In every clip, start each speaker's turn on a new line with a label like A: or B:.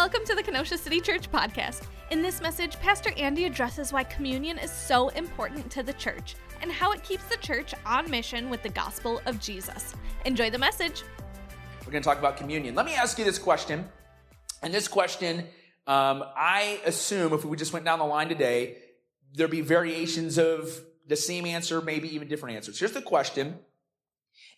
A: Welcome to the Kenosha City Church podcast. In this message, Pastor Andy addresses why communion is so important to the church and how it keeps the church on mission with the gospel of Jesus. Enjoy the message.
B: We're going to talk about communion. Let me ask you this question. And this question, um, I assume if we just went down the line today, there'd be variations of the same answer, maybe even different answers. Here's the question.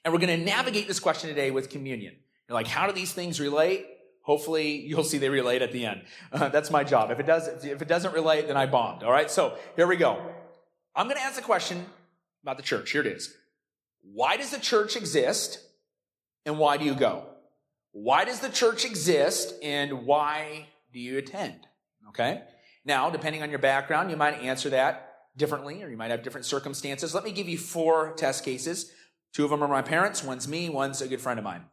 B: And we're going to navigate this question today with communion. You're like, how do these things relate? Hopefully you'll see they relate at the end. Uh, that's my job. If it does, if it doesn't relate, then I bombed. All right. So here we go. I'm going to ask a question about the church. Here it is. Why does the church exist and why do you go? Why does the church exist and why do you attend? Okay. Now, depending on your background, you might answer that differently or you might have different circumstances. Let me give you four test cases. Two of them are my parents. One's me. One's a good friend of mine.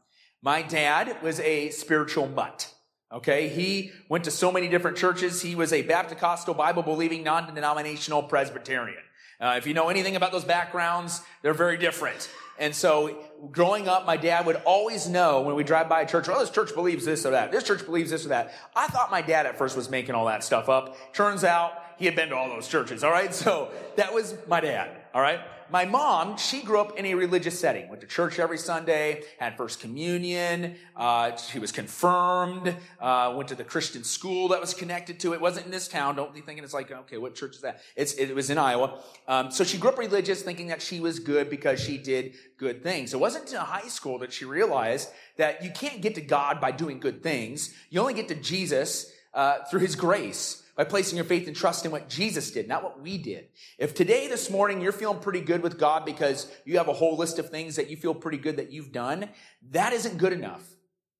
B: My dad was a spiritual mutt. Okay. He went to so many different churches. He was a Baptist, Bible believing, non-denominational Presbyterian. Uh, if you know anything about those backgrounds, they're very different. And so growing up, my dad would always know when we drive by a church, oh, this church believes this or that. This church believes this or that. I thought my dad at first was making all that stuff up. Turns out he had been to all those churches. All right. So that was my dad. All right. My mom, she grew up in a religious setting, went to church every Sunday, had first communion, uh, she was confirmed, uh, went to the Christian school that was connected to it. wasn't in this town. Don't be thinking it's like, okay, what church is that? It's, it was in Iowa. Um, so she grew up religious, thinking that she was good because she did good things. It wasn't until high school that she realized that you can't get to God by doing good things. You only get to Jesus uh, through His grace by placing your faith and trust in what Jesus did, not what we did. If today, this morning, you're feeling pretty good with God because you have a whole list of things that you feel pretty good that you've done, that isn't good enough.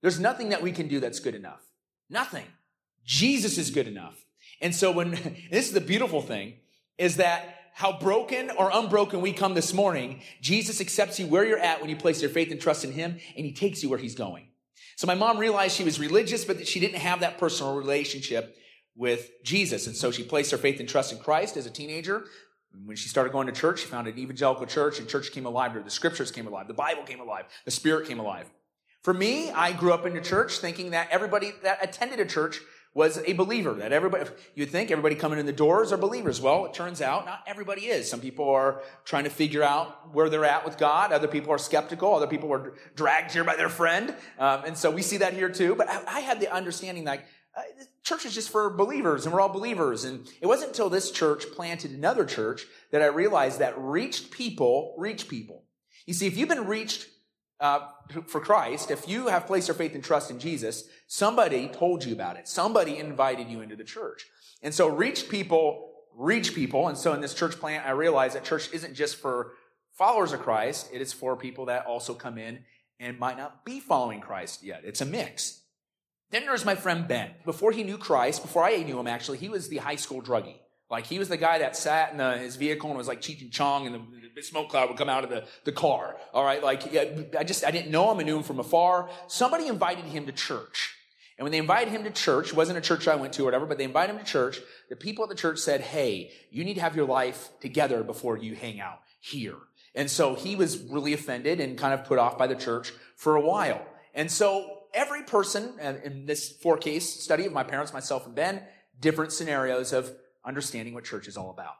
B: There's nothing that we can do that's good enough. Nothing. Jesus is good enough. And so when, this is the beautiful thing, is that how broken or unbroken we come this morning, Jesus accepts you where you're at when you place your faith and trust in Him, and He takes you where He's going. So my mom realized she was religious, but she didn't have that personal relationship with Jesus. And so she placed her faith and trust in Christ as a teenager. When she started going to church, she found an evangelical church and church came alive to her. The scriptures came alive. The Bible came alive. The Spirit came alive. For me, I grew up in a church thinking that everybody that attended a church was a believer. That everybody, you'd think everybody coming in the doors are believers. Well, it turns out not everybody is. Some people are trying to figure out where they're at with God. Other people are skeptical. Other people were dragged here by their friend. Um, and so we see that here too. But I, I had the understanding that uh, church is just for believers and we're all believers. And it wasn't until this church planted another church that I realized that reached people reach people. You see, if you've been reached uh, for Christ, if you have placed your faith and trust in Jesus, somebody told you about it. Somebody invited you into the church. And so reached people reach people. And so in this church plant, I realized that church isn't just for followers of Christ. It is for people that also come in and might not be following Christ yet. It's a mix. Then there's my friend Ben. Before he knew Christ, before I knew him actually, he was the high school druggie. Like he was the guy that sat in the, his vehicle and was like Cheech and Chong and the, the, smoke cloud would come out of the, the car. All right. Like I just, I didn't know him. I knew him from afar. Somebody invited him to church. And when they invited him to church, it wasn't a church I went to or whatever, but they invited him to church. The people at the church said, Hey, you need to have your life together before you hang out here. And so he was really offended and kind of put off by the church for a while. And so every person in this four case study of my parents, myself, and Ben, different scenarios of understanding what church is all about.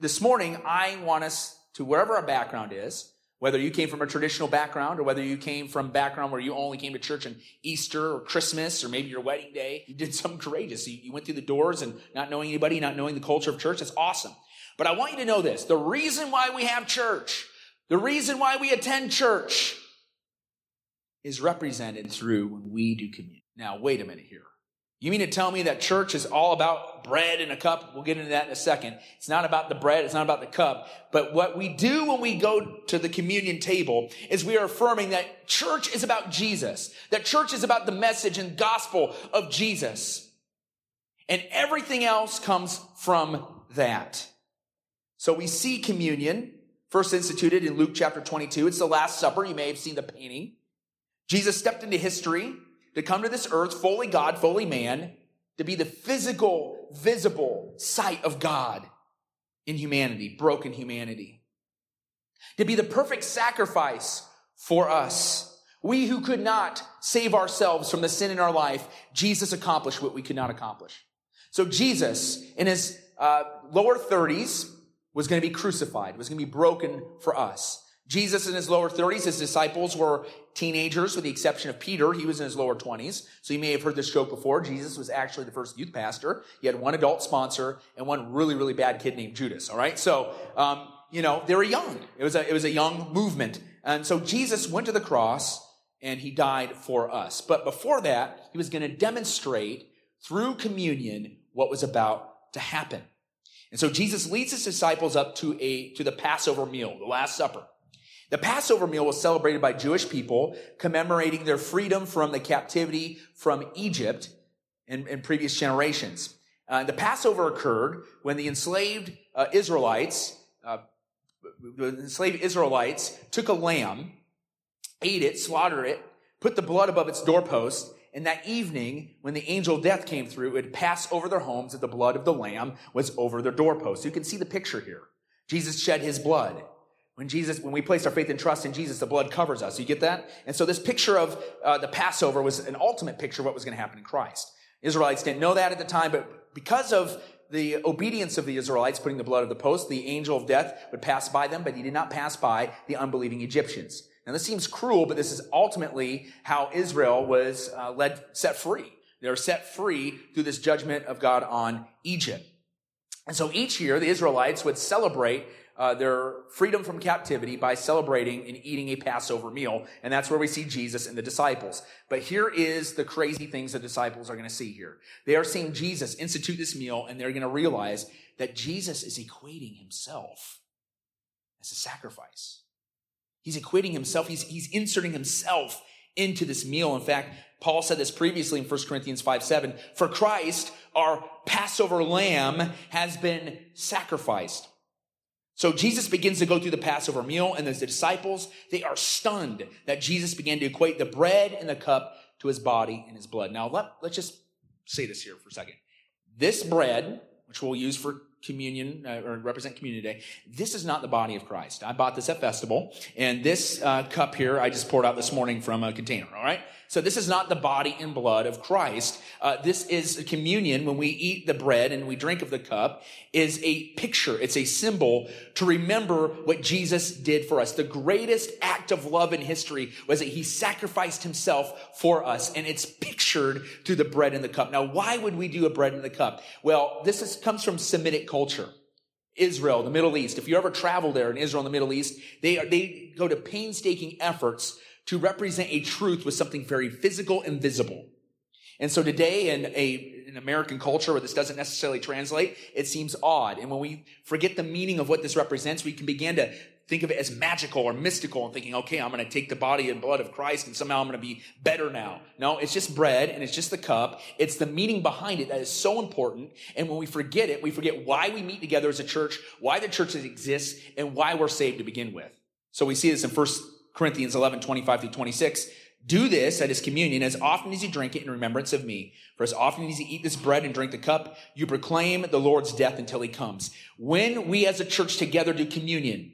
B: This morning, I want us to wherever our background is, whether you came from a traditional background or whether you came from background where you only came to church on Easter or Christmas or maybe your wedding day, you did something courageous. You, you went through the doors and not knowing anybody, not knowing the culture of church. That's awesome. But I want you to know this. The reason why we have church, the reason why we attend church is represented through when we do communion. Now, wait a minute here. You mean to tell me that church is all about bread and a cup? We'll get into that in a second. It's not about the bread. It's not about the cup. But what we do when we go to the communion table is we are affirming that church is about Jesus. That church is about the message and gospel of Jesus. And everything else comes from that. So we see communion first instituted in Luke chapter 22. It's the Last Supper. You may have seen the painting. Jesus stepped into history to come to this earth, fully God, fully man, to be the physical, visible sight of God in humanity, broken humanity. To be the perfect sacrifice for us. We who could not save ourselves from the sin in our life, Jesus accomplished what we could not accomplish. So Jesus, in his uh, lower 30s, was going to be crucified, was going to be broken for us. Jesus in his lower 30s, his disciples were teenagers with the exception of Peter. He was in his lower 20s. So you may have heard this joke before. Jesus was actually the first youth pastor. He had one adult sponsor and one really, really bad kid named Judas. All right. So, um, you know, they were young. It was a, it was a young movement. And so Jesus went to the cross and he died for us. But before that, he was going to demonstrate through communion what was about to happen. And so Jesus leads his disciples up to a, to the Passover meal, the Last Supper. The Passover meal was celebrated by Jewish people commemorating their freedom from the captivity from Egypt in, in previous generations. Uh, the Passover occurred when the enslaved uh, Israelites, uh, the enslaved Israelites took a lamb, ate it, slaughtered it, put the blood above its doorpost, and that evening, when the angel death came through, it passed over their homes, and the blood of the lamb was over their doorpost. You can see the picture here. Jesus shed his blood. When Jesus, when we place our faith and trust in Jesus, the blood covers us. You get that? And so this picture of uh, the Passover was an ultimate picture of what was going to happen in Christ. Israelites didn't know that at the time, but because of the obedience of the Israelites putting the blood of the post, the angel of death would pass by them, but he did not pass by the unbelieving Egyptians. Now this seems cruel, but this is ultimately how Israel was uh, led, set free. They were set free through this judgment of God on Egypt. And so each year, the Israelites would celebrate uh, their freedom from captivity by celebrating and eating a Passover meal. And that's where we see Jesus and the disciples. But here is the crazy things the disciples are going to see here. They are seeing Jesus institute this meal and they're going to realize that Jesus is equating himself as a sacrifice. He's equating himself. He's, he's inserting himself into this meal. In fact, Paul said this previously in 1 Corinthians 5 7. For Christ, our Passover lamb, has been sacrificed. So Jesus begins to go through the Passover meal, and the disciples, they are stunned that Jesus began to equate the bread and the cup to his body and his blood. Now, let, let's just say this here for a second. This bread, which we'll use for communion uh, or represent communion today. This is not the body of Christ. I bought this at festival, and this uh, cup here I just poured out this morning from a container. All right. So this is not the body and blood of Christ. Uh, this is communion. When we eat the bread and we drink of the cup, is a picture. It's a symbol to remember what Jesus did for us. The greatest act of love in history was that he sacrificed himself for us, and it's pictured through the bread and the cup. Now, why would we do a bread and the cup? Well, this is, comes from Semitic culture. Israel, the Middle East. If you ever travel there in Israel and the Middle East, they are, they go to painstaking efforts to represent a truth with something very physical and visible. And so today in a, in American culture where this doesn't necessarily translate, it seems odd. And when we forget the meaning of what this represents, we can begin to think of it as magical or mystical and thinking, okay, I'm going to take the body and blood of Christ and somehow I'm going to be better now. No, it's just bread and it's just the cup. It's the meaning behind it that is so important. And when we forget it, we forget why we meet together as a church, why the church exists, and why we're saved to begin with. So we see this in First Corinthians 11, 25 through 26. Do this, that is communion, as often as you drink it in remembrance of me. For as often as you eat this bread and drink the cup, you proclaim the Lord's death until he comes. When we as a church together do communion,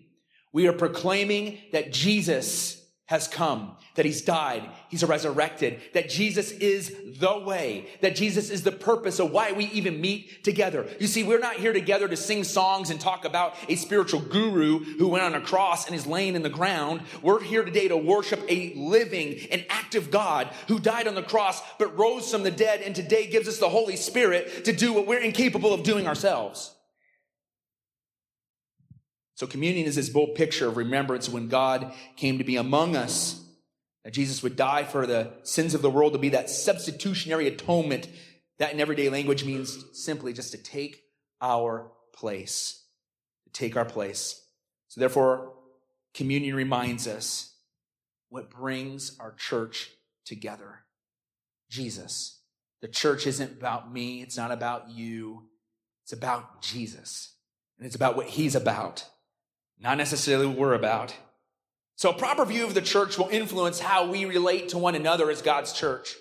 B: we are proclaiming that Jesus has come, that he's died, he's resurrected, that Jesus is the way, that Jesus is the purpose of why we even meet together. You see, we're not here together to sing songs and talk about a spiritual guru who went on a cross and is laying in the ground. We're here today to worship a living and active God who died on the cross but rose from the dead and today gives us the Holy Spirit to do what we're incapable of doing ourselves. So communion is this bold picture of remembrance when God came to be among us. That Jesus would die for the sins of the world to be that substitutionary atonement. That in everyday language means simply just to take our place. To take our place. So therefore, communion reminds us what brings our church together. Jesus. The church isn't about me. It's not about you. It's about Jesus. And it's about what he's about not necessarily what we're about. So a proper view of the church will influence how we relate to one another as God's church.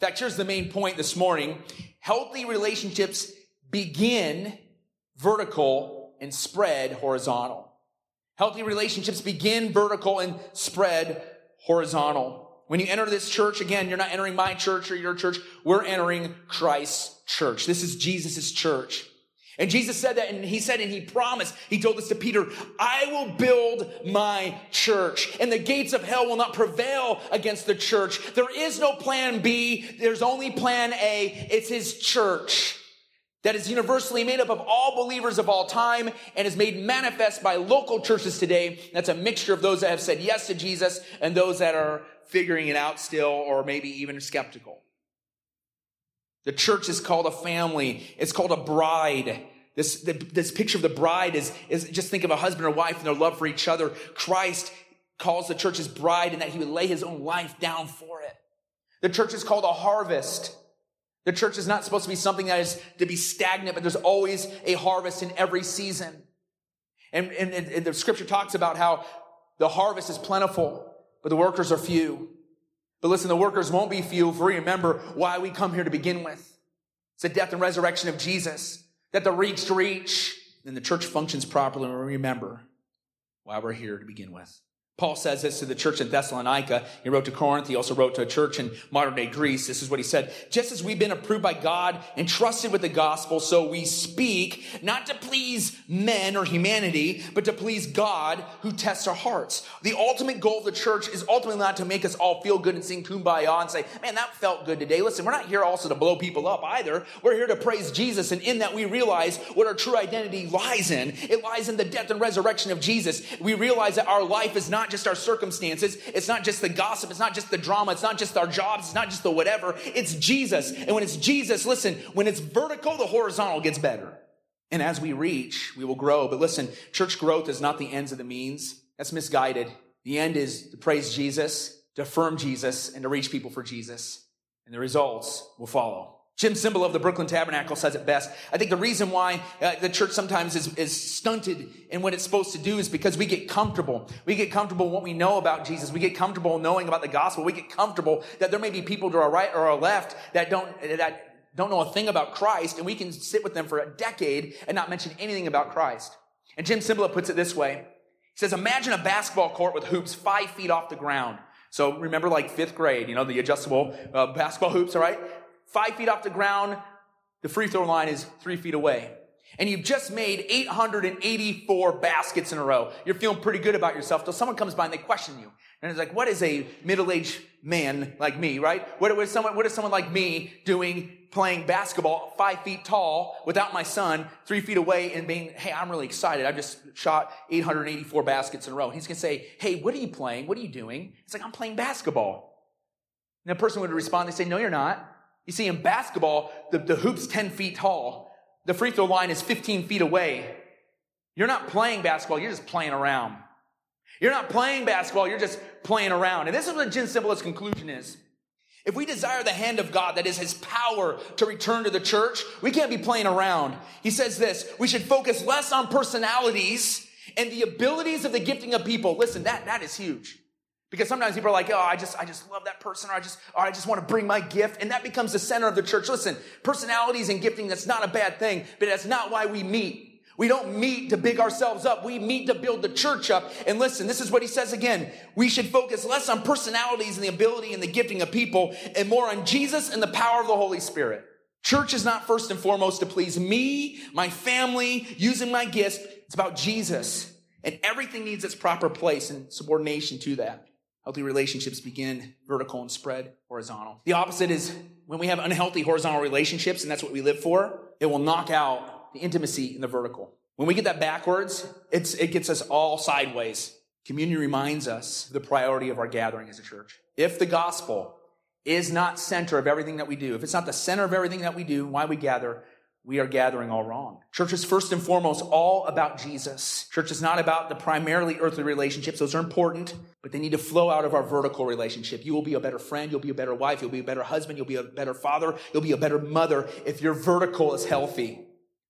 B: In fact, here's the main point this morning. Healthy relationships begin vertical and spread horizontal. Healthy relationships begin vertical and spread horizontal. When you enter this church, again, you're not entering my church or your church. We're entering Christ's church. This is Jesus' church. And Jesus said that, and he said, and he promised, he told this to Peter, I will build my church, and the gates of hell will not prevail against the church. There is no plan B, there's only plan A. It's his church that is universally made up of all believers of all time and is made manifest by local churches today. That's a mixture of those that have said yes to Jesus and those that are figuring it out still or maybe even skeptical. The church is called a family. It's called a bride. This, this picture of the bride is, is just think of a husband or wife and their love for each other. Christ calls the church his bride and that he would lay his own life down for it. The church is called a harvest. The church is not supposed to be something that is to be stagnant, but there's always a harvest in every season. And, and, and the scripture talks about how the harvest is plentiful, but the workers are few. But listen, the workers won't be few if we remember why we come here to begin with. It's the death and resurrection of Jesus, that the reached reach, and the church functions properly we remember why we're here to begin with. Paul says this to the church in Thessalonica. He wrote to Corinth. He also wrote to a church in modern day Greece. This is what he said. Just as we've been approved by God and trusted with the gospel, so we speak, not to please men or humanity, but to please God who tests our hearts. The ultimate goal of the church is ultimately not to make us all feel good and sing kumbaya and say, man, that felt good today. Listen, we're not here also to blow people up either. We're here to praise Jesus. And in that we realize what our true identity lies in. It lies in the death and resurrection of Jesus. We realize that our life is not not just our circumstances. It's not just the gossip. It's not just the drama. It's not just our jobs. It's not just the whatever. It's Jesus. And when it's Jesus, listen, when it's vertical, the horizontal gets better. And as we reach, we will grow. But listen, church growth is not the ends of the means. That's misguided. The end is to praise Jesus, to affirm Jesus, and to reach people for Jesus. And the results will follow. Jim Cymbala of the Brooklyn Tabernacle says it best. I think the reason why uh, the church sometimes is, is stunted in what it's supposed to do is because we get comfortable. We get comfortable in what we know about Jesus. We get comfortable knowing about the gospel. We get comfortable that there may be people to our right or our left that don't, that don't know a thing about Christ, and we can sit with them for a decade and not mention anything about Christ. And Jim Cymbala puts it this way. He says, imagine a basketball court with hoops five feet off the ground. So remember like fifth grade, you know, the adjustable uh, basketball hoops, all right? Five feet off the ground, the free throw line is three feet away. And you've just made 884 baskets in a row. You're feeling pretty good about yourself till someone comes by and they question you. And it's like, what is a middle-aged man like me, right? What, is someone, what is someone like me doing playing basketball five feet tall without my son three feet away and being, hey, I'm really excited. I've just shot 884 baskets in a row. He's going to say, hey, what are you playing? What are you doing? It's like, I'm playing basketball. And the person would respond, they say, no, you're not. You see, in basketball, the, the hoop's 10 feet tall. The free throw line is 15 feet away. You're not playing basketball, you're just playing around. You're not playing basketball, you're just playing around. And this is what Jim Cymbala's conclusion is. If we desire the hand of God, that is his power to return to the church, we can't be playing around. He says this, we should focus less on personalities and the abilities of the gifting of people. Listen, that, that is huge. Because sometimes people are like, oh, I just, I just love that person, or I just, or I just want to bring my gift. And that becomes the center of the church. Listen, personalities and gifting, that's not a bad thing, but that's not why we meet. We don't meet to big ourselves up. We meet to build the church up. And listen, this is what he says again. We should focus less on personalities and the ability and the gifting of people and more on Jesus and the power of the Holy Spirit. Church is not first and foremost to please me, my family, using my gifts. It's about Jesus. And everything needs its proper place and subordination to that. Healthy relationships begin vertical and spread horizontal. The opposite is when we have unhealthy horizontal relationships, and that's what we live for, it will knock out the intimacy in the vertical. When we get that backwards, it's, it gets us all sideways. Communion reminds us the priority of our gathering as a church. If the gospel is not center of everything that we do, if it's not the center of everything that we do, why we gather, we are gathering all wrong. Church is first and foremost all about Jesus. Church is not about the primarily earthly relationships. Those are important, but they need to flow out of our vertical relationship. You will be a better friend. You'll be a better wife. You'll be a better husband. You'll be a better father. You'll be a better mother if your vertical is healthy.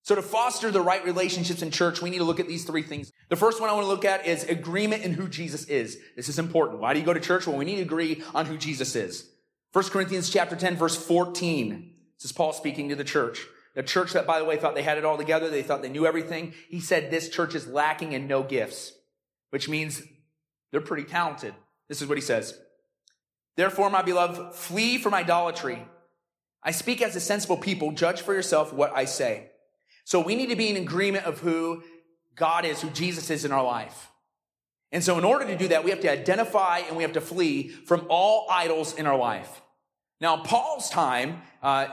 B: So to foster the right relationships in church, we need to look at these three things. The first one I want to look at is agreement in who Jesus is. This is important. Why do you go to church? Well, we need to agree on who Jesus is. 1 Corinthians chapter 10 verse 14. This is Paul speaking to the church. A church that, by the way, thought they had it all together. They thought they knew everything. He said this church is lacking in no gifts, which means they're pretty talented. This is what he says. Therefore, my beloved, flee from idolatry. I speak as a sensible people. Judge for yourself what I say. So we need to be in agreement of who God is, who Jesus is in our life. And so in order to do that, we have to identify and we have to flee from all idols in our life. Now, Paul's time, uh,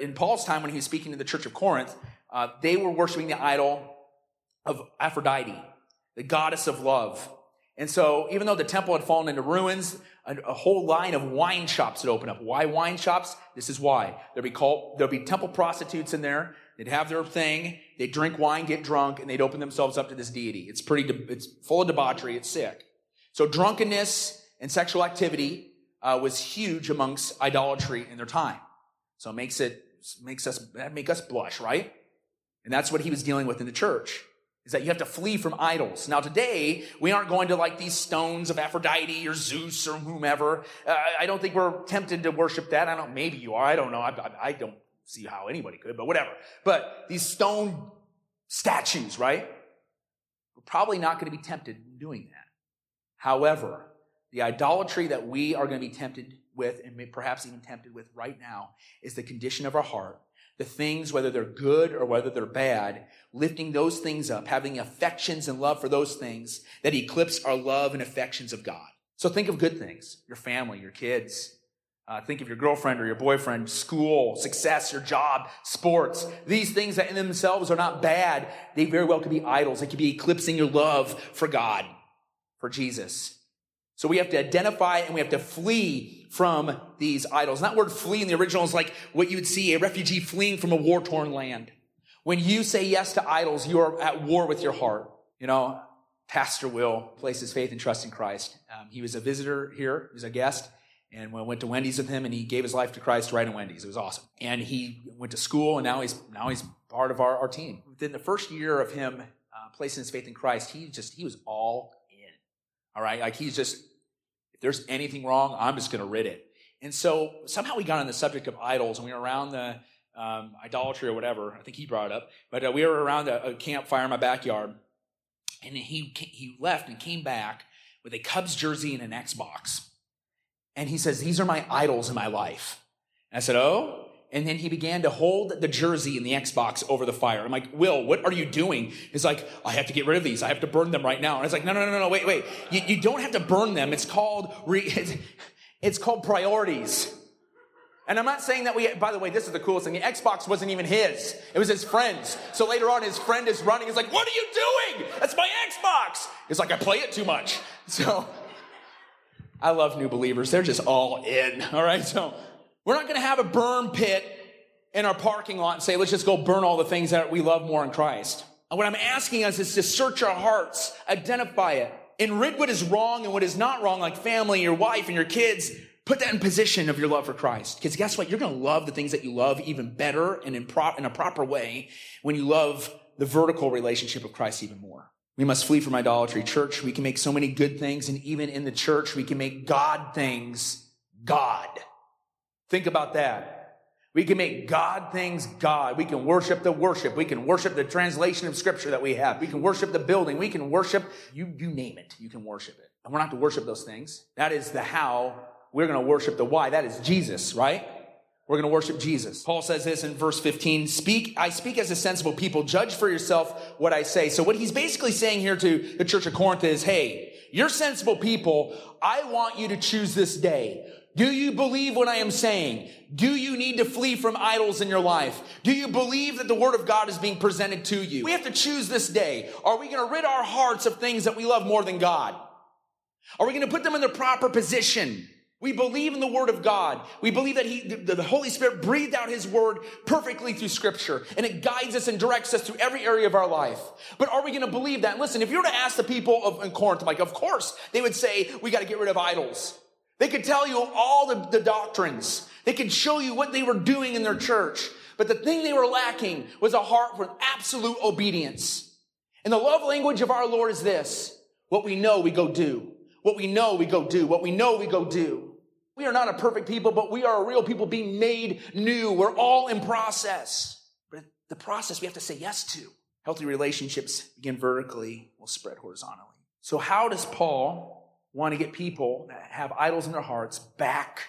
B: in Paul's time when he was speaking to the church of Corinth, uh, they were worshiping the idol of Aphrodite, the goddess of love. And so, even though the temple had fallen into ruins, a, a, whole line of wine shops had opened up. Why wine shops? This is why. There'd be called, there'd be temple prostitutes in there. They'd have their thing. They'd drink wine, get drunk, and they'd open themselves up to this deity. It's pretty, it's full of debauchery. It's sick. So drunkenness and sexual activity uh, was huge amongst idolatry in their time. So it makes it makes us make us blush, right? And that's what he was dealing with in the church. Is that you have to flee from idols. Now today, we aren't going to like these stones of Aphrodite or Zeus or whomever. Uh, I don't think we're tempted to worship that. I don't, maybe you are. I don't know. I, I, I don't see how anybody could, but whatever. But these stone statues, right? We're probably not going to be tempted in doing that. However, the idolatry that we are going to be tempted with, and perhaps even tempted with right now, is the condition of our heart. The things, whether they're good or whether they're bad, lifting those things up, having affections and love for those things that eclipse our love and affections of God. So think of good things your family, your kids. Uh, think of your girlfriend or your boyfriend, school, success, your job, sports. These things that in themselves are not bad, they very well could be idols. They could be eclipsing your love for God, for Jesus. So we have to identify and we have to flee from these idols. And that word flee in the original is like what you would see a refugee fleeing from a war torn land. When you say yes to idols, you are at war with your heart. You know, Pastor Will placed his faith and trust in Christ. Um, he was a visitor here, he was a guest, and went to Wendy's with him, and he gave his life to Christ right in Wendy's. It was awesome. And he went to school, and now he's now he's part of our, our team. Within the first year of him uh, placing his faith in Christ, he just he was all in. All right, like he's just there's anything wrong, I'm just going to rid it. And so somehow we got on the subject of idols and we were around the um, idolatry or whatever. I think he brought it up. But uh, we were around a, a, campfire in my backyard. And he, he left and came back with a Cubs jersey and an Xbox. And he says, These are my idols in my life. And I said, Oh? And then he began to hold the jersey and the Xbox over the fire. I'm like, Will, what are you doing? He's like, I have to get rid of these. I have to burn them right now. And I was like, no, no, no, no, wait, wait. You, you don't have to burn them. It's called, re- it's called priorities. And I'm not saying that we, by the way, this is the coolest thing. The Xbox wasn't even his. It was his friend's. So later on, his friend is running. He's like, what are you doing? That's my Xbox. He's like, I play it too much. So I love new believers. They're just all in. All right. So we're not going to have a burn pit in our parking lot and say, let's just go burn all the things that we love more in Christ. And what I'm asking us is to search our hearts, identify it, and rid what is wrong and what is not wrong, like family, your wife, and your kids. Put that in position of your love for Christ. Because guess what? You're going to love the things that you love even better and in, pro- in a proper way when you love the vertical relationship of Christ even more. We must flee from idolatry. Church, we can make so many good things, and even in the church, we can make God things God. Think about that. We can make God things God. We can worship the worship. We can worship the translation of scripture that we have. We can worship the building. We can worship, you, you name it. You can worship it. And we're not to worship those things. That is the how. We're going to worship the why. That is Jesus, right? We're going to worship Jesus. Paul says this in verse 15, speak, I speak as a sensible people. Judge for yourself what I say. So what he's basically saying here to the church of Corinth is, hey, you're sensible people. I want you to choose this day. Do you believe what I am saying? Do you need to flee from idols in your life? Do you believe that the word of God is being presented to you? We have to choose this day. Are we going to rid our hearts of things that we love more than God? Are we going to put them in the proper position? We believe in the word of God. We believe that he, the, Holy Spirit breathed out his word perfectly through scripture and it guides us and directs us through every area of our life. But are we going to believe that? listen, if you were to ask the people of in Corinth, like, of course, they would say, we got to get rid of idols. They could tell you all the, the doctrines. They could show you what they were doing in their church. But the thing they were lacking was a heart for absolute obedience. And the love language of our Lord is this. What we know, we go do. What we know, we go do. What we know, we go do. We are not a perfect people, but we are a real people being made new. We're all in process. But the process we have to say yes to. Healthy relationships begin vertically, will spread horizontally. So how does Paul want to get people that have idols in their hearts back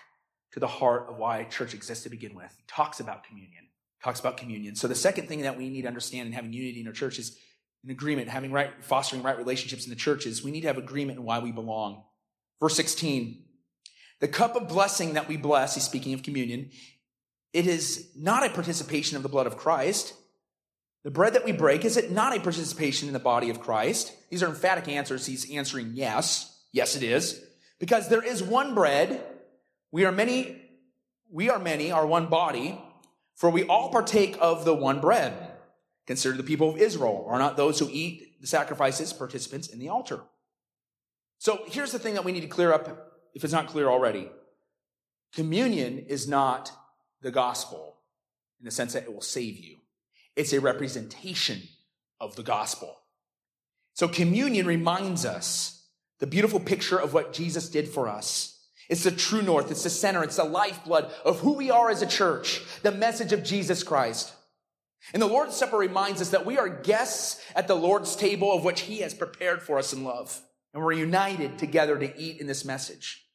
B: to the heart of why church exists to begin with. He talks about communion. Talks about communion. So the second thing that we need to understand in having unity in our church is an agreement, having right, fostering right relationships in the church is we need to have agreement in why we belong. Verse 16, the cup of blessing that we bless, he's speaking of communion, it is not a participation of the blood of Christ. The bread that we break, is it not a participation in the body of Christ? These are emphatic answers. He's answering yes. Yes, it is. Because there is one bread. We are many, we are many, are one body, for we all partake of the one bread. Consider the people of Israel are not those who eat the sacrifices participants in the altar. So here's the thing that we need to clear up if it's not clear already. Communion is not the gospel in the sense that it will save you. It's a representation of the gospel. So communion reminds us the beautiful picture of what Jesus did for us. It's the true north. It's the center. It's the lifeblood of who we are as a church. The message of Jesus Christ. And the Lord's Supper reminds us that we are guests at the Lord's table of which He has prepared for us in love. And we're united together to eat in this message.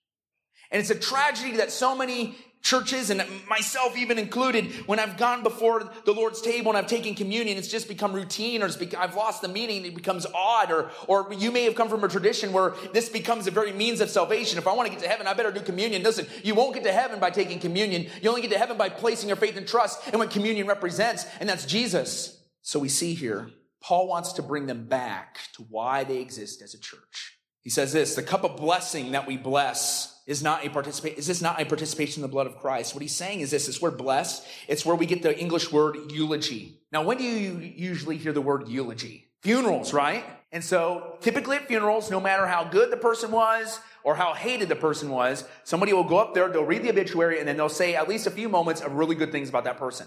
B: And it's a tragedy that so many churches and myself even included, when I've gone before the Lord's table and I've taken communion, it's just become routine or be, I've lost the meaning. It becomes odd or, or you may have come from a tradition where this becomes a very means of salvation. If I want to get to heaven, I better do communion. Listen, you won't get to heaven by taking communion. You only get to heaven by placing your faith and trust in what communion represents, and that's Jesus. So we see here, Paul wants to bring them back to why they exist as a church. He says this, the cup of blessing that we bless is not a participate is this not a participation in the blood of Christ? What he's saying is this, this word blessed. it's where we get the English word eulogy. Now, when do you usually hear the word eulogy? Funerals, right? And so typically at funerals, no matter how good the person was or how hated the person was, somebody will go up there, they'll read the obituary, and then they'll say at least a few moments of really good things about that person.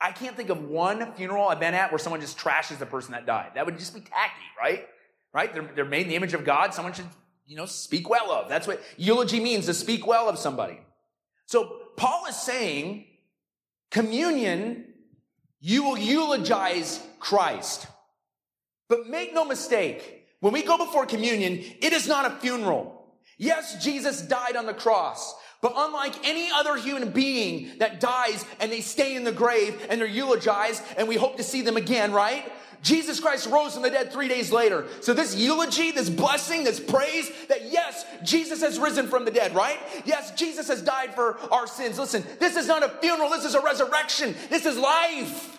B: I can't think of one funeral I've been at where someone just trashes the person that died. That would just be tacky, right? Right? They're, they're made in the image of God. Someone should you know, speak well of. That's what eulogy means, to speak well of somebody. So Paul is saying, communion, you will eulogize Christ. But make no mistake, when we go before communion, it is not a funeral. Yes, Jesus died on the cross. But unlike any other human being that dies and they stay in the grave and they're eulogized and we hope to see them again, right? Jesus Christ rose from the dead three days later. So this eulogy, this blessing, this praise that yes, Jesus has risen from the dead, right? Yes, Jesus has died for our sins. Listen, this is not a funeral. This is a resurrection. This is life.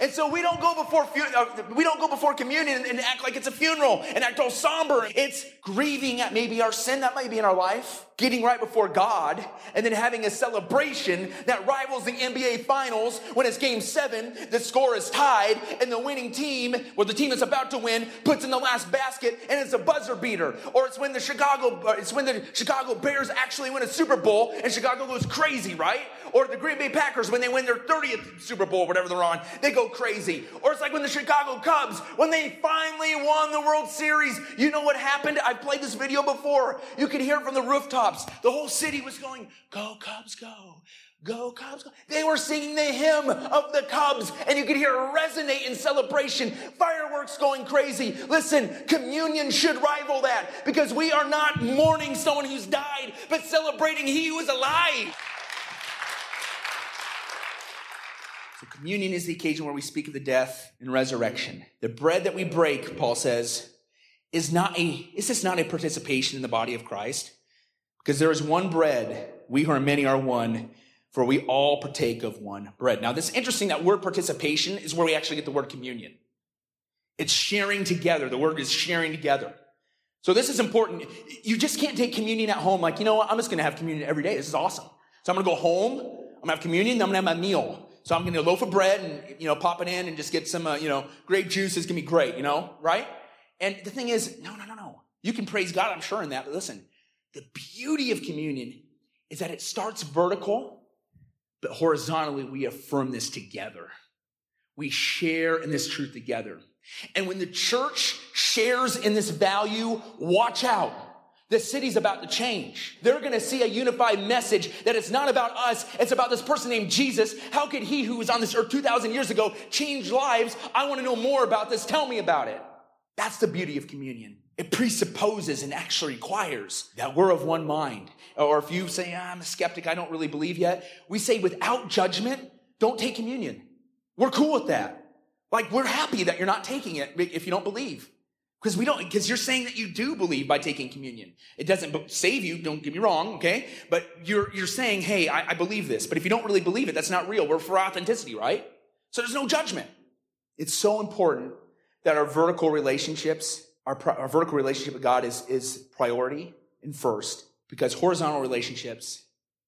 B: And so we don't go before uh, we don't go before communion and act like it's a funeral and act all somber. It's grieving at maybe our sin that might be in our life, getting right before God, and then having a celebration that rivals the NBA finals when it's game seven, the score is tied, and the winning team, or the team that's about to win, puts in the last basket, and it's a buzzer beater. Or it's when the Chicago, uh, it's when the Chicago Bears actually win a Super Bowl and Chicago goes crazy, right? Or the Green Bay Packers when they win their 30th Super Bowl, whatever they're on, they go crazy. Or it's like when the Chicago Cubs, when they finally won the World Series, you know what happened? I've played this video before. You could hear it from the The whole city was going, Go Cubs, go. Go Cubs, go. They were singing the hymn of the Cubs, and you could hear it resonate in celebration. Fireworks going crazy. Listen, communion should rival that because we are not mourning someone who's died, but celebrating he who is alive. So communion is the occasion where we speak of the death and resurrection. The bread that we break, Paul says, is not a, is this not a participation in the body of Christ? Because there is one bread. We who are many are one, for we all partake of one bread. Now, this is interesting. That word participation is where we actually get the word communion. It's sharing together. The word is sharing together. So this is important. You just can't take communion at home like, you know what? I'm just going to have communion every day. This is awesome. So I'm going to go home. I'm going to have communion. Then I'm going to have my meal. So I'm going to a loaf of bread and, you know, pop it in and just get some, uh, you know, grape juice is going to be great, you know, right? And the thing is, no, no, no, no. You can praise God, I'm sure, in that. But listen, the beauty of communion is that it starts vertical, but horizontally, we affirm this together. We share in this truth together. And when the church shares in this value, watch out the city's about to change. They're going to see a unified message that it's not about us. It's about this person named Jesus. How could he who was on this earth 2,000 years ago change lives? I want to know more about this. Tell me about it. That's the beauty of communion. It presupposes and actually requires that we're of one mind. Or if you say, ah, I'm a skeptic, I don't really believe yet, we say without judgment, don't take communion. We're cool with that. Like, we're happy that you're not taking it if you don't believe. Because we don't, because you're saying that you do believe by taking communion. It doesn't save you, don't get me wrong, okay? But you're, you're saying, hey, I, I believe this. But if you don't really believe it, that's not real. We're for authenticity, right? So there's no judgment. It's so important that our vertical relationships, our, our vertical relationship with God is, is priority and first because horizontal relationships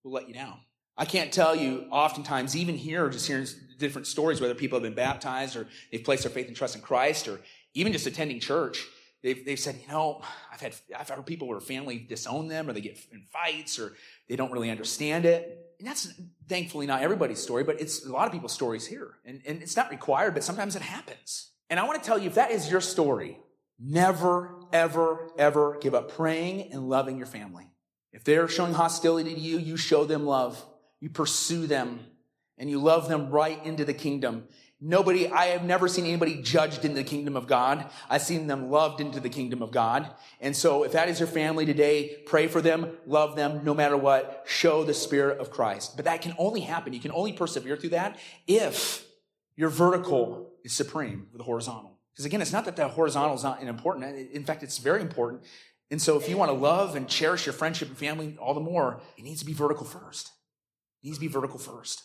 B: will let you down. I can't tell you oftentimes, even here, just hearing different stories, whether people have been baptized or they've placed their faith and trust in Christ or even just attending church, they've, they've said, you know, I've had, I've heard people where family disown them or they get in fights or they don't really understand it. And that's thankfully not everybody's story, but it's a lot of people's stories here. And, and it's not required, but sometimes it happens. And I want to tell you, if that is your story, never, ever, ever give up praying and loving your family. If they're showing hostility to you, you show them love. You pursue them and you love them right into the kingdom. Nobody, I have never seen anybody judged in the kingdom of God. I've seen them loved into the kingdom of God. And so if that is your family today, pray for them, love them, no matter what, show the spirit of Christ. But that can only happen. You can only persevere through that if your vertical is supreme with the horizontal. Because again, it's not that the horizontal is not important. In fact, it's very important. And so if you want to love and cherish your friendship and family all the more, it needs to be vertical first. It needs to be vertical first.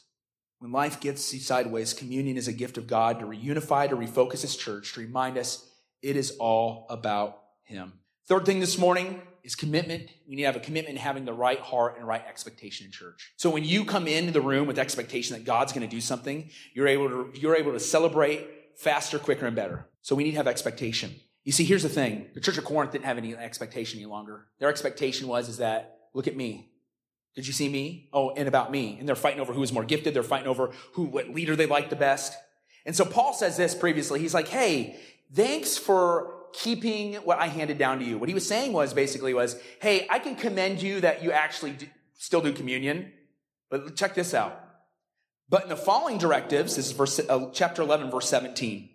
B: When life gets sideways, communion is a gift of God to reunify, to refocus his church, to remind us it is all about him. Third thing this morning is commitment. We need to have a commitment in having the right heart and right expectation in church. So when you come into the room with expectation that God's going to do something, you're able to, you're able to celebrate faster, quicker, and better. So we need to have expectation. You see, here's the thing. The church of Corinth didn't have any expectation any longer. Their expectation was, is that, look at me. Did you see me? Oh, and about me. And they're fighting over who is more gifted. They're fighting over who, what leader they like the best. And so Paul says this previously. He's like, hey, thanks for keeping what I handed down to you. What he was saying was basically was, hey, I can commend you that you actually do, still do communion, but check this out. But in the following directives, this is verse, uh, chapter 11, verse 17.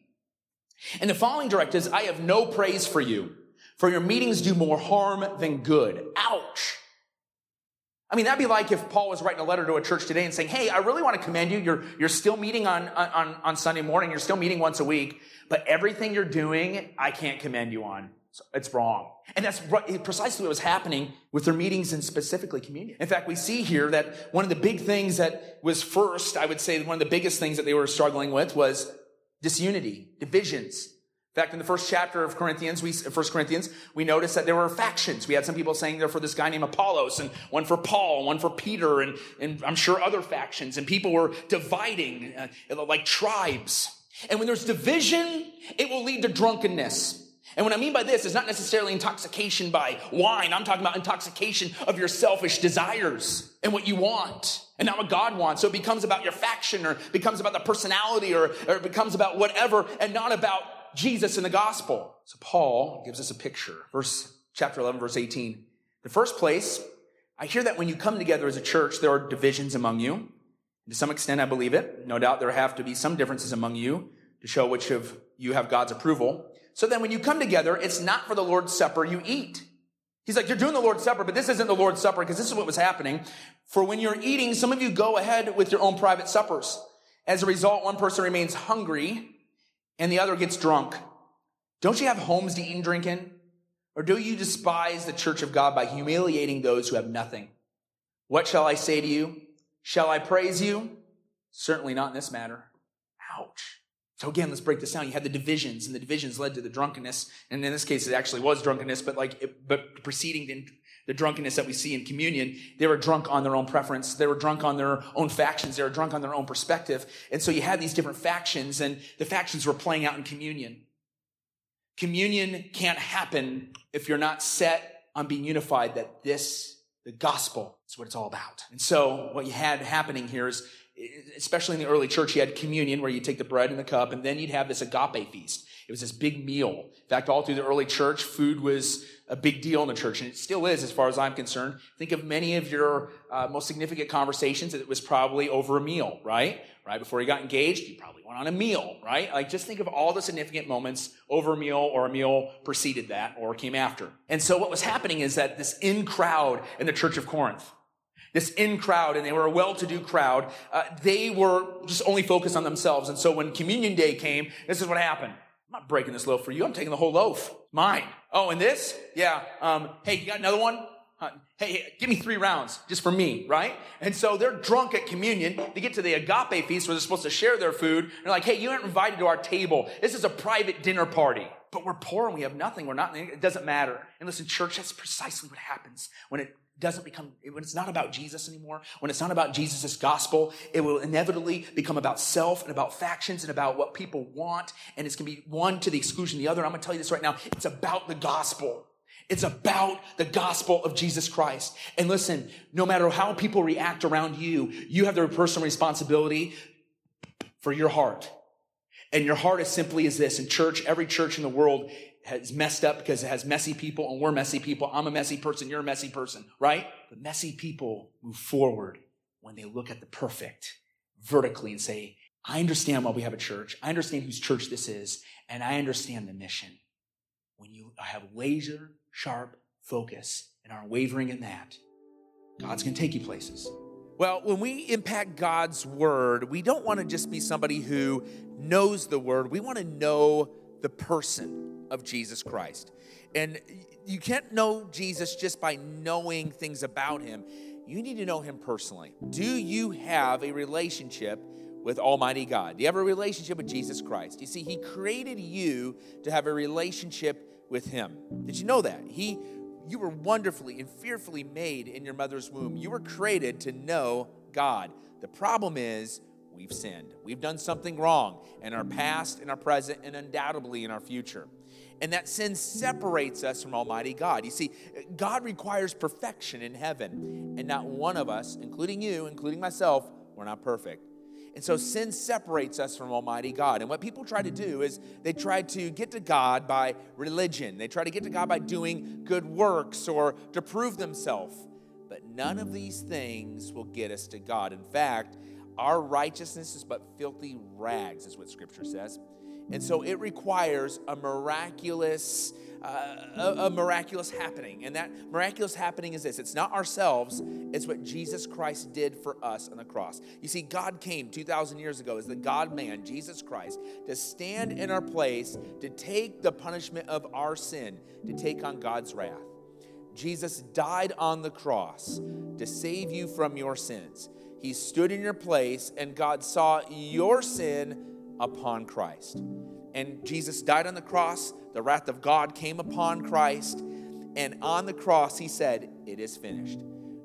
B: In the following directives, I have no praise for you, for your meetings do more harm than good. Ouch. I mean, that'd be like if Paul was writing a letter to a church today and saying, Hey, I really want to commend you. You're, you're still meeting on, on, on Sunday morning. You're still meeting once a week, but everything you're doing, I can't commend you on. It's wrong. And that's precisely what was happening with their meetings and specifically communion. In fact, we see here that one of the big things that was first, I would say one of the biggest things that they were struggling with was disunity, divisions. In fact, in the first chapter of Corinthians, we, First Corinthians, we noticed that there were factions. We had some people saying they're for this guy named Apollos, and one for Paul, and one for Peter, and, and I'm sure other factions. And people were dividing uh, like tribes. And when there's division, it will lead to drunkenness. And what I mean by this is not necessarily intoxication by wine. I'm talking about intoxication of your selfish desires and what you want and not what God wants. So it becomes about your faction or becomes about the personality or, or it becomes about whatever and not about Jesus in the gospel. So Paul gives us a picture. Verse chapter 11, verse 18. The first place, I hear that when you come together as a church, there are divisions among you. To some extent, I believe it. No doubt there have to be some differences among you to show which of you have God's approval. So then when you come together, it's not for the Lord's Supper you eat. He's like, you're doing the Lord's Supper, but this isn't the Lord's Supper because this is what was happening. For when you're eating, some of you go ahead with your own private suppers. As a result, one person remains hungry and the other gets drunk. Don't you have homes to eat and drink in? Or do you despise the church of God by humiliating those who have nothing? What shall I say to you? Shall I praise you? Certainly not in this matter. Ouch. So again, let's break this down. You had the divisions, and the divisions led to the drunkenness. And in this case, it actually was drunkenness, but like, it, but preceding the, drunkenness that we see in communion, they were drunk on their own preference. They were drunk on their own factions. They were drunk on their own perspective. And so you had these different factions, and the factions were playing out in communion. Communion can't happen if you're not set on being unified that this, the gospel, is what it's all about. And so what you had happening here is especially in the early church, you had communion where you take the bread and the cup, and then you'd have this agape feast.
C: It was this big meal. In fact, all through the early church, food was a big deal in the church, and it still is as far as I'm concerned. Think of many of your uh, most significant conversations, it was probably over a meal, right? Right before you got engaged, you probably went on a meal, right? Like just think of all the significant moments over a meal or a meal preceded that or came after. And so what was happening is that this in crowd in the church of Corinth, this in crowd, and they were a well-to-do crowd, uh, they were just only focused on themselves. And so when communion day came, this is what happened. I'm not breaking this loaf for you. I'm taking the whole loaf. Mine. Oh, and this? Yeah. Um, hey, you got another one? Uh, hey, hey, give me three rounds just for me, right? And so they're drunk at communion. They get to the agape feast where they're supposed to share their food. They're like, hey, you aren't invited to our table. This is a private dinner party. But we're poor and we have nothing. We're not, it doesn't matter. And listen, church, that's precisely what happens when it doesn't become, when it's not about Jesus anymore, when it's not about Jesus' gospel, it will inevitably become about self and about factions and about what people want. And it's going to be one to the exclusion of the other. I'm going to tell you this right now. It's about the gospel. It's about the gospel of Jesus Christ. And listen, no matter how people react around you, you have the personal responsibility for your heart. And your heart is simply as this. In church, every church in the world has messed up because it has messy people and we're messy people. I'm a messy person. You're a messy person, right? But messy people move forward when they look at the perfect vertically and say, I understand why we have a church. I understand whose church this is. And I understand the mission. When you have laser sharp focus and aren't wavering in that, God's going to take you places.
B: Well, when we impact God's word, we don't want to just be somebody who knows the word. We want to know the person of Jesus Christ. And you can't know Jesus just by knowing things about him. You need to know him personally. Do you have a relationship with Almighty God? Do you have a relationship with Jesus Christ? You see, he created you to have a relationship with him. Did you know that? He you were wonderfully and fearfully made in your mother's womb. You were created to know God. The problem is we've sinned. We've done something wrong in our past, in our present, and undoubtedly in our future. And that sin separates us from Almighty God. You see, God requires perfection in heaven, and not one of us, including you, including myself, we're not perfect. And so sin separates us from Almighty God. And what people try to do is they try to get to God by religion. They try to get to God by doing good works or to prove themselves. But none of these things will get us to God. In fact, our righteousness is but filthy rags, is what Scripture says. And so it requires a miraculous, uh, a, a, miraculous happening. And that miraculous happening is this it's not ourselves, it's what Jesus Christ did for us on the cross. You see, God came 2,000 years ago as the God man, Jesus Christ, to stand in our place, to take the punishment of our sin, to take on God's wrath. Jesus died on the cross to save you from your sins. He stood in your place, and God saw your sin upon Christ. And Jesus died on the cross. The wrath of God came upon Christ. And on the cross, he said, It is finished.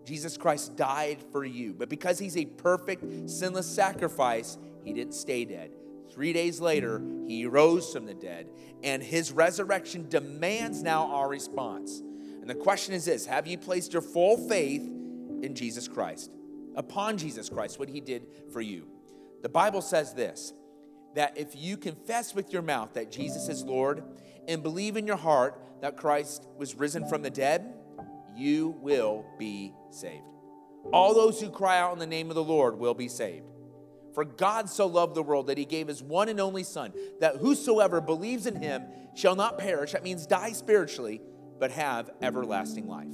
B: Jesus Christ died for you. But because he's a perfect, sinless sacrifice, he didn't stay dead. Three days later, he rose from the dead. And his resurrection demands now our response. And the question is this Have you placed your full faith in Jesus Christ? Upon Jesus Christ, what he did for you. The Bible says this that if you confess with your mouth that Jesus is Lord and believe in your heart that Christ was risen from the dead, you will be saved. All those who cry out in the name of the Lord will be saved. For God so loved the world that he gave his one and only Son, that whosoever believes in him shall not perish, that means die spiritually, but have everlasting life.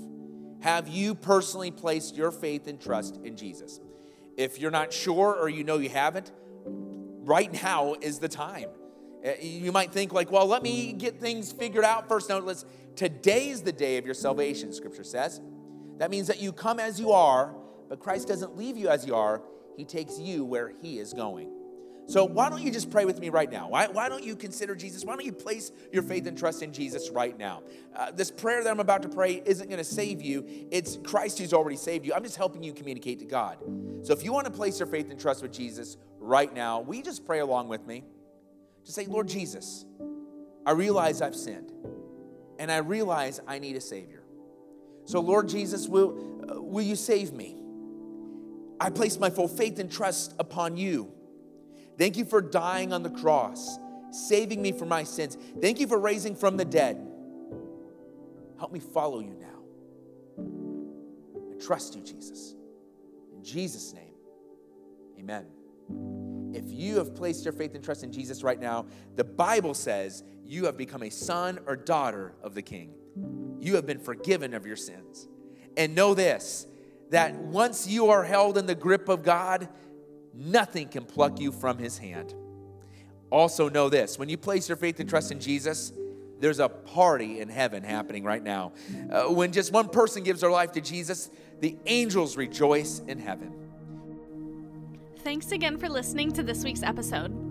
B: Have you personally placed your faith and trust in Jesus? If you're not sure or you know you haven't, right now is the time. Uh, you might think, like, well, let me get things figured out first. No, let's, today is the day of your salvation, scripture says. That means that you come as you are, but Christ doesn't leave you as you are, He takes you where He is going. So, why don't you just pray with me right now? Why, why don't you consider Jesus? Why don't you place your faith and trust in Jesus right now? Uh, this prayer that I'm about to pray isn't going to save you, it's Christ who's already saved you. I'm just helping you communicate to God. So, if you want to place your faith and trust with Jesus right now, will you just pray along with me? Just say, Lord Jesus, I realize I've sinned, and I realize I need a Savior. So, Lord Jesus, will, uh, will you save me? I place my full faith and trust upon you. Thank you for dying on the cross saving me from my sins. Thank you for raising from the dead. Help me follow you now. I trust you, Jesus. In Jesus' name, amen. If you have placed your faith and trust in Jesus right now, the Bible says you have become a son or daughter of the King. You have been forgiven of your sins. And know this that once you are held in the grip of God, nothing can pluck you from his hand. Also, know this when you place your faith and trust in Jesus, there's a party in heaven happening right now. Uh, when just one person gives their life to Jesus, the angels rejoice in heaven.
A: Thanks again for listening to this week's episode.